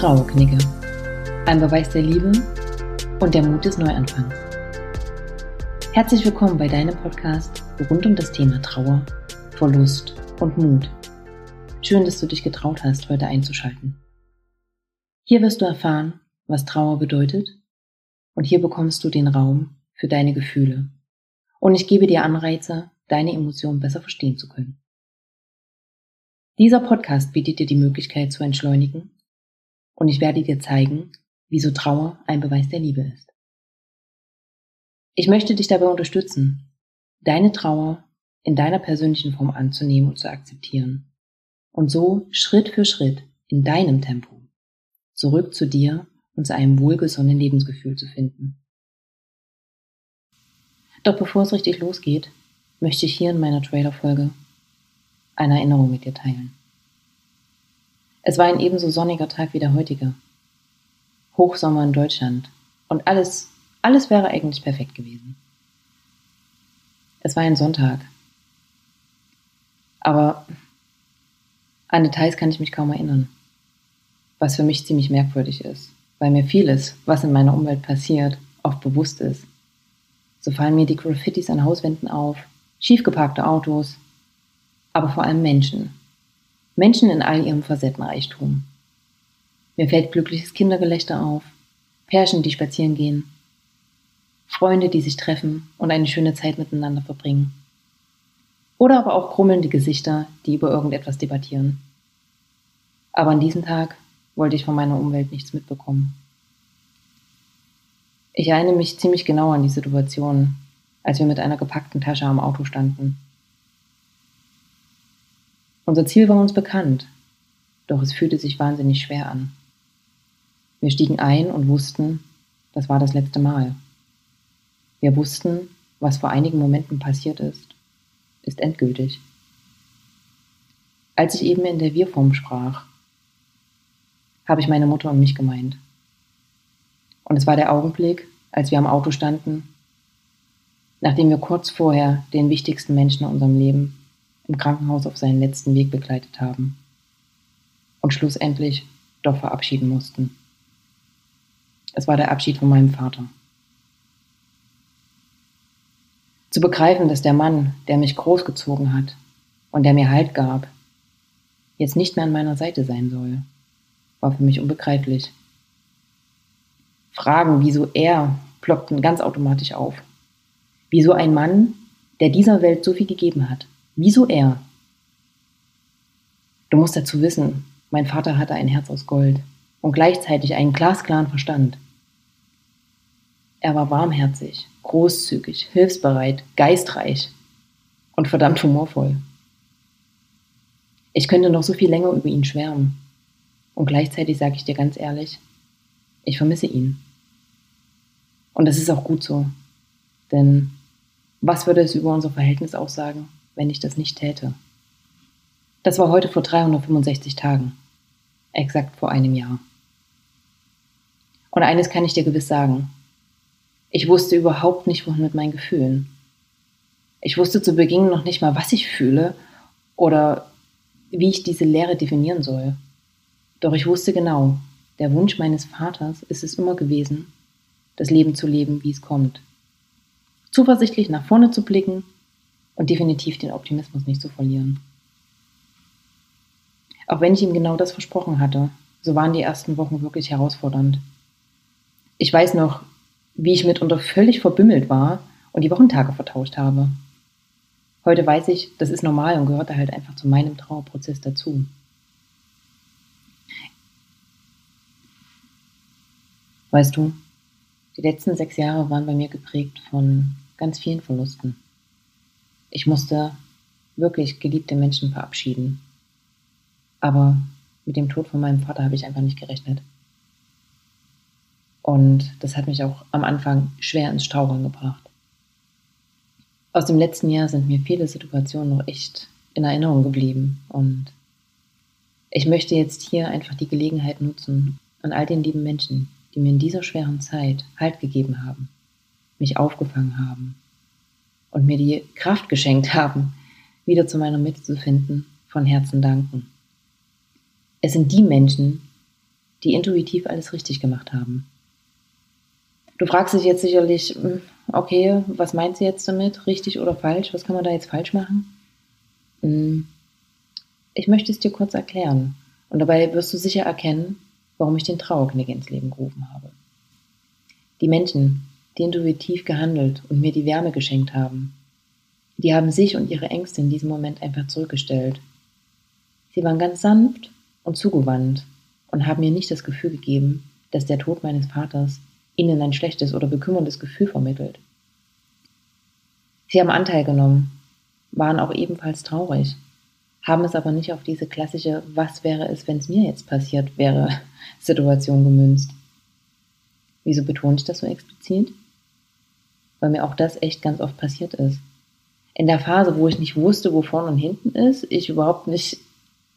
Trauerknigge. Ein Beweis der Liebe und der Mut des Neuanfangs. Herzlich willkommen bei deinem Podcast rund um das Thema Trauer, Verlust und Mut. Schön, dass du dich getraut hast, heute einzuschalten. Hier wirst du erfahren, was Trauer bedeutet und hier bekommst du den Raum für deine Gefühle. Und ich gebe dir Anreize, deine Emotionen besser verstehen zu können. Dieser Podcast bietet dir die Möglichkeit zu entschleunigen und ich werde dir zeigen, wieso Trauer ein Beweis der Liebe ist. Ich möchte dich dabei unterstützen, deine Trauer in deiner persönlichen Form anzunehmen und zu akzeptieren und so Schritt für Schritt in deinem Tempo zurück zu dir und zu einem wohlgesonnenen Lebensgefühl zu finden. Doch bevor es richtig losgeht, möchte ich hier in meiner Trailer-Folge eine Erinnerung mit dir teilen. Es war ein ebenso sonniger Tag wie der heutige. Hochsommer in Deutschland. Und alles, alles wäre eigentlich perfekt gewesen. Es war ein Sonntag. Aber an Details kann ich mich kaum erinnern. Was für mich ziemlich merkwürdig ist, weil mir vieles, was in meiner Umwelt passiert, oft bewusst ist. So fallen mir die Graffitis an Hauswänden auf, schiefgeparkte Autos, aber vor allem Menschen, Menschen in all ihrem Facettenreichtum. Mir fällt glückliches Kindergelächter auf, Pärchen, die spazieren gehen, Freunde, die sich treffen und eine schöne Zeit miteinander verbringen. Oder aber auch grummelnde Gesichter, die über irgendetwas debattieren. Aber an diesem Tag wollte ich von meiner Umwelt nichts mitbekommen. Ich erinnere mich ziemlich genau an die Situation, als wir mit einer gepackten Tasche am Auto standen unser Ziel war uns bekannt, doch es fühlte sich wahnsinnig schwer an. Wir stiegen ein und wussten, das war das letzte Mal. Wir wussten, was vor einigen Momenten passiert ist, ist endgültig. Als ich eben in der Wir-Form sprach, habe ich meine Mutter und mich gemeint. Und es war der Augenblick, als wir am Auto standen, nachdem wir kurz vorher den wichtigsten Menschen in unserem Leben im Krankenhaus auf seinen letzten Weg begleitet haben und schlussendlich doch verabschieden mussten. Es war der Abschied von meinem Vater. Zu begreifen, dass der Mann, der mich großgezogen hat und der mir Halt gab, jetzt nicht mehr an meiner Seite sein soll, war für mich unbegreiflich. Fragen, wieso er, ploppten ganz automatisch auf. Wieso ein Mann, der dieser Welt so viel gegeben hat, Wieso er? Du musst dazu wissen, mein Vater hatte ein Herz aus Gold und gleichzeitig einen glasklaren Verstand. Er war warmherzig, großzügig, hilfsbereit, geistreich und verdammt humorvoll. Ich könnte noch so viel länger über ihn schwärmen. Und gleichzeitig sage ich dir ganz ehrlich, ich vermisse ihn. Und das ist auch gut so. Denn was würde es über unser Verhältnis aussagen, wenn ich das nicht täte. Das war heute vor 365 Tagen, exakt vor einem Jahr. Und eines kann ich dir gewiss sagen. Ich wusste überhaupt nicht, wohin mit meinen Gefühlen. Ich wusste zu Beginn noch nicht mal, was ich fühle oder wie ich diese Lehre definieren soll. Doch ich wusste genau, der Wunsch meines Vaters ist es immer gewesen, das Leben zu leben, wie es kommt. Zuversichtlich nach vorne zu blicken und definitiv den Optimismus nicht zu verlieren. Auch wenn ich ihm genau das versprochen hatte, so waren die ersten Wochen wirklich herausfordernd. Ich weiß noch, wie ich mitunter völlig verbimmelt war und die Wochentage vertauscht habe. Heute weiß ich, das ist normal und gehörte halt einfach zu meinem Trauerprozess dazu. Weißt du, die letzten sechs Jahre waren bei mir geprägt von ganz vielen Verlusten. Ich musste wirklich geliebte Menschen verabschieden. Aber mit dem Tod von meinem Vater habe ich einfach nicht gerechnet. Und das hat mich auch am Anfang schwer ins Straucheln gebracht. Aus dem letzten Jahr sind mir viele Situationen noch echt in Erinnerung geblieben. Und ich möchte jetzt hier einfach die Gelegenheit nutzen, an all den lieben Menschen, die mir in dieser schweren Zeit Halt gegeben haben, mich aufgefangen haben, und mir die Kraft geschenkt haben, wieder zu meiner Mitte zu finden, von Herzen danken. Es sind die Menschen, die intuitiv alles richtig gemacht haben. Du fragst dich jetzt sicherlich, hm, okay, was meint sie jetzt damit? Richtig oder falsch? Was kann man da jetzt falsch machen? Hm, ich möchte es dir kurz erklären. Und dabei wirst du sicher erkennen, warum ich den Trauerknick ins Leben gerufen habe. Die Menschen, die intuitiv gehandelt und mir die Wärme geschenkt haben, die haben sich und ihre Ängste in diesem Moment einfach zurückgestellt. Sie waren ganz sanft und zugewandt und haben mir nicht das Gefühl gegeben, dass der Tod meines Vaters ihnen ein schlechtes oder bekümmerndes Gefühl vermittelt. Sie haben Anteil genommen, waren auch ebenfalls traurig, haben es aber nicht auf diese klassische Was wäre es, wenn es mir jetzt passiert wäre Situation gemünzt. Wieso betone ich das so explizit? Weil mir auch das echt ganz oft passiert ist. In der Phase, wo ich nicht wusste, wo vorne und hinten ist, ich überhaupt nicht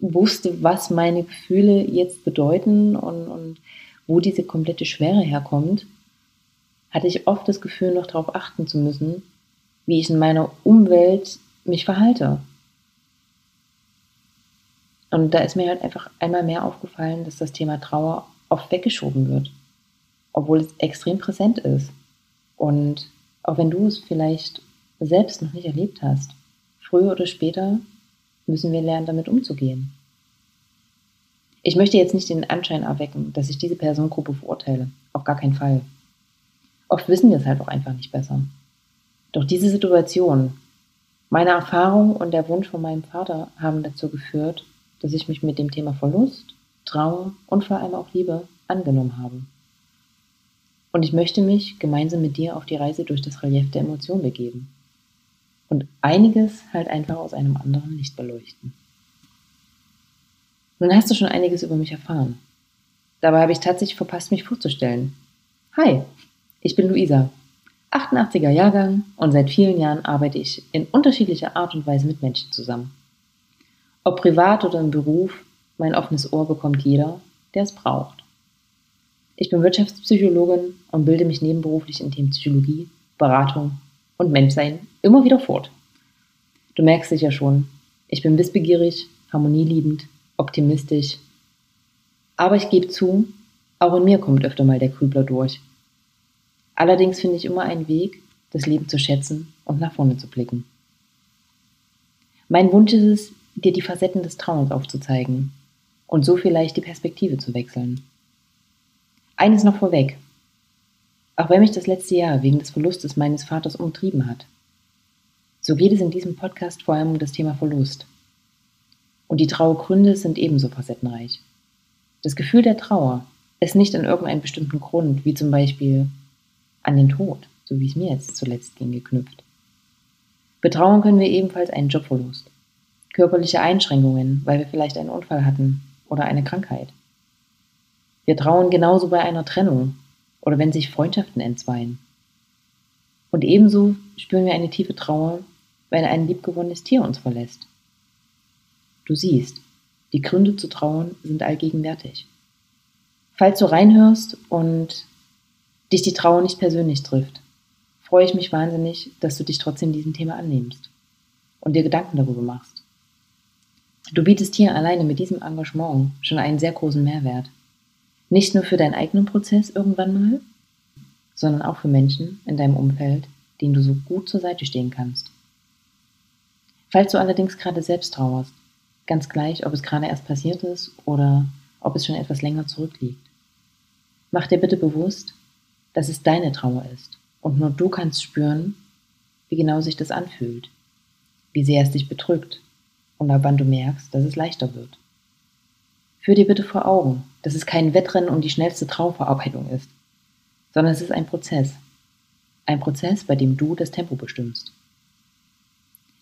wusste, was meine Gefühle jetzt bedeuten und, und wo diese komplette Schwere herkommt, hatte ich oft das Gefühl, noch darauf achten zu müssen, wie ich in meiner Umwelt mich verhalte. Und da ist mir halt einfach einmal mehr aufgefallen, dass das Thema Trauer oft weggeschoben wird, obwohl es extrem präsent ist. Und auch wenn du es vielleicht selbst noch nicht erlebt hast, früher oder später müssen wir lernen, damit umzugehen. Ich möchte jetzt nicht den Anschein erwecken, dass ich diese Personengruppe verurteile. Auf gar keinen Fall. Oft wissen wir es halt auch einfach nicht besser. Doch diese Situation, meine Erfahrung und der Wunsch von meinem Vater haben dazu geführt, dass ich mich mit dem Thema Verlust, Trauer und vor allem auch Liebe angenommen habe. Und ich möchte mich gemeinsam mit dir auf die Reise durch das Relief der Emotion begeben und einiges halt einfach aus einem anderen Licht beleuchten. Nun hast du schon einiges über mich erfahren. Dabei habe ich tatsächlich verpasst, mich vorzustellen. Hi, ich bin Luisa, 88er Jahrgang und seit vielen Jahren arbeite ich in unterschiedlicher Art und Weise mit Menschen zusammen. Ob privat oder im Beruf, mein offenes Ohr bekommt jeder, der es braucht. Ich bin Wirtschaftspsychologin und bilde mich nebenberuflich in Themen Psychologie, Beratung und Menschsein immer wieder fort. Du merkst sicher schon, ich bin wissbegierig, harmonieliebend, optimistisch. Aber ich gebe zu, auch in mir kommt öfter mal der Krübler durch. Allerdings finde ich immer einen Weg, das Leben zu schätzen und nach vorne zu blicken. Mein Wunsch ist es, dir die Facetten des Trauens aufzuzeigen und so vielleicht die Perspektive zu wechseln. Eines noch vorweg. Auch wenn mich das letzte Jahr wegen des Verlustes meines Vaters umtrieben hat, so geht es in diesem Podcast vor allem um das Thema Verlust. Und die Trauergründe sind ebenso facettenreich. Das Gefühl der Trauer ist nicht an irgendeinen bestimmten Grund, wie zum Beispiel an den Tod, so wie es mir jetzt zuletzt ging, geknüpft. Betrauern können wir ebenfalls einen Jobverlust, körperliche Einschränkungen, weil wir vielleicht einen Unfall hatten oder eine Krankheit. Wir trauern genauso bei einer Trennung oder wenn sich Freundschaften entzweien. Und ebenso spüren wir eine tiefe Trauer, wenn ein liebgewonnenes Tier uns verlässt. Du siehst, die Gründe zu trauern sind allgegenwärtig. Falls du reinhörst und dich die Trauer nicht persönlich trifft, freue ich mich wahnsinnig, dass du dich trotzdem diesem Thema annimmst und dir Gedanken darüber machst. Du bietest hier alleine mit diesem Engagement schon einen sehr großen Mehrwert. Nicht nur für deinen eigenen Prozess irgendwann mal, sondern auch für Menschen in deinem Umfeld, denen du so gut zur Seite stehen kannst. Falls du allerdings gerade selbst trauerst, ganz gleich, ob es gerade erst passiert ist oder ob es schon etwas länger zurückliegt, mach dir bitte bewusst, dass es deine Trauer ist und nur du kannst spüren, wie genau sich das anfühlt, wie sehr es dich bedrückt und ab wann du merkst, dass es leichter wird. Führ dir bitte vor Augen, dass es kein Wettrennen um die schnellste Trauerverarbeitung ist, sondern es ist ein Prozess. Ein Prozess, bei dem du das Tempo bestimmst.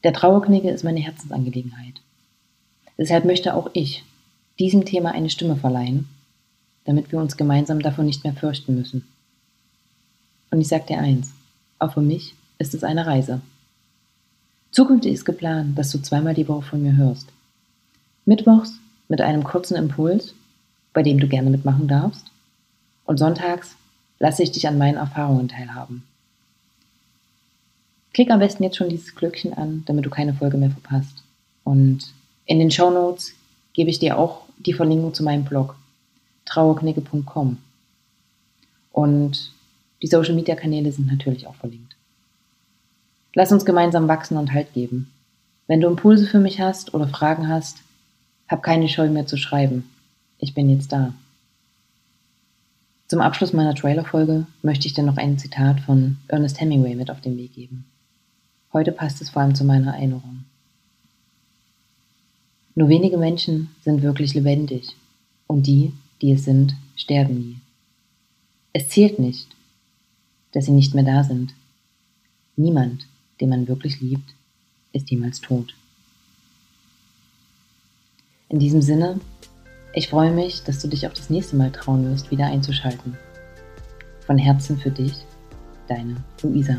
Der Trauerknigge ist meine Herzensangelegenheit. Deshalb möchte auch ich diesem Thema eine Stimme verleihen, damit wir uns gemeinsam davon nicht mehr fürchten müssen. Und ich sage dir eins, auch für mich ist es eine Reise. Zukünftig ist geplant, dass du zweimal die Woche von mir hörst. Mittwochs mit einem kurzen Impuls, bei dem du gerne mitmachen darfst. Und sonntags lasse ich dich an meinen Erfahrungen teilhaben. Klick am besten jetzt schon dieses Glöckchen an, damit du keine Folge mehr verpasst. Und in den Show Notes gebe ich dir auch die Verlinkung zu meinem Blog trauerknicke.com. Und die Social Media Kanäle sind natürlich auch verlinkt. Lass uns gemeinsam wachsen und Halt geben. Wenn du Impulse für mich hast oder Fragen hast, hab keine Scheu mehr zu schreiben. Ich bin jetzt da. Zum Abschluss meiner Trailerfolge möchte ich dir noch ein Zitat von Ernest Hemingway mit auf den Weg geben. Heute passt es vor allem zu meiner Erinnerung. Nur wenige Menschen sind wirklich lebendig und die, die es sind, sterben nie. Es zählt nicht, dass sie nicht mehr da sind. Niemand, den man wirklich liebt, ist jemals tot. In diesem Sinne ich freue mich, dass du dich auch das nächste Mal trauen wirst, wieder einzuschalten. Von Herzen für dich, deine Luisa.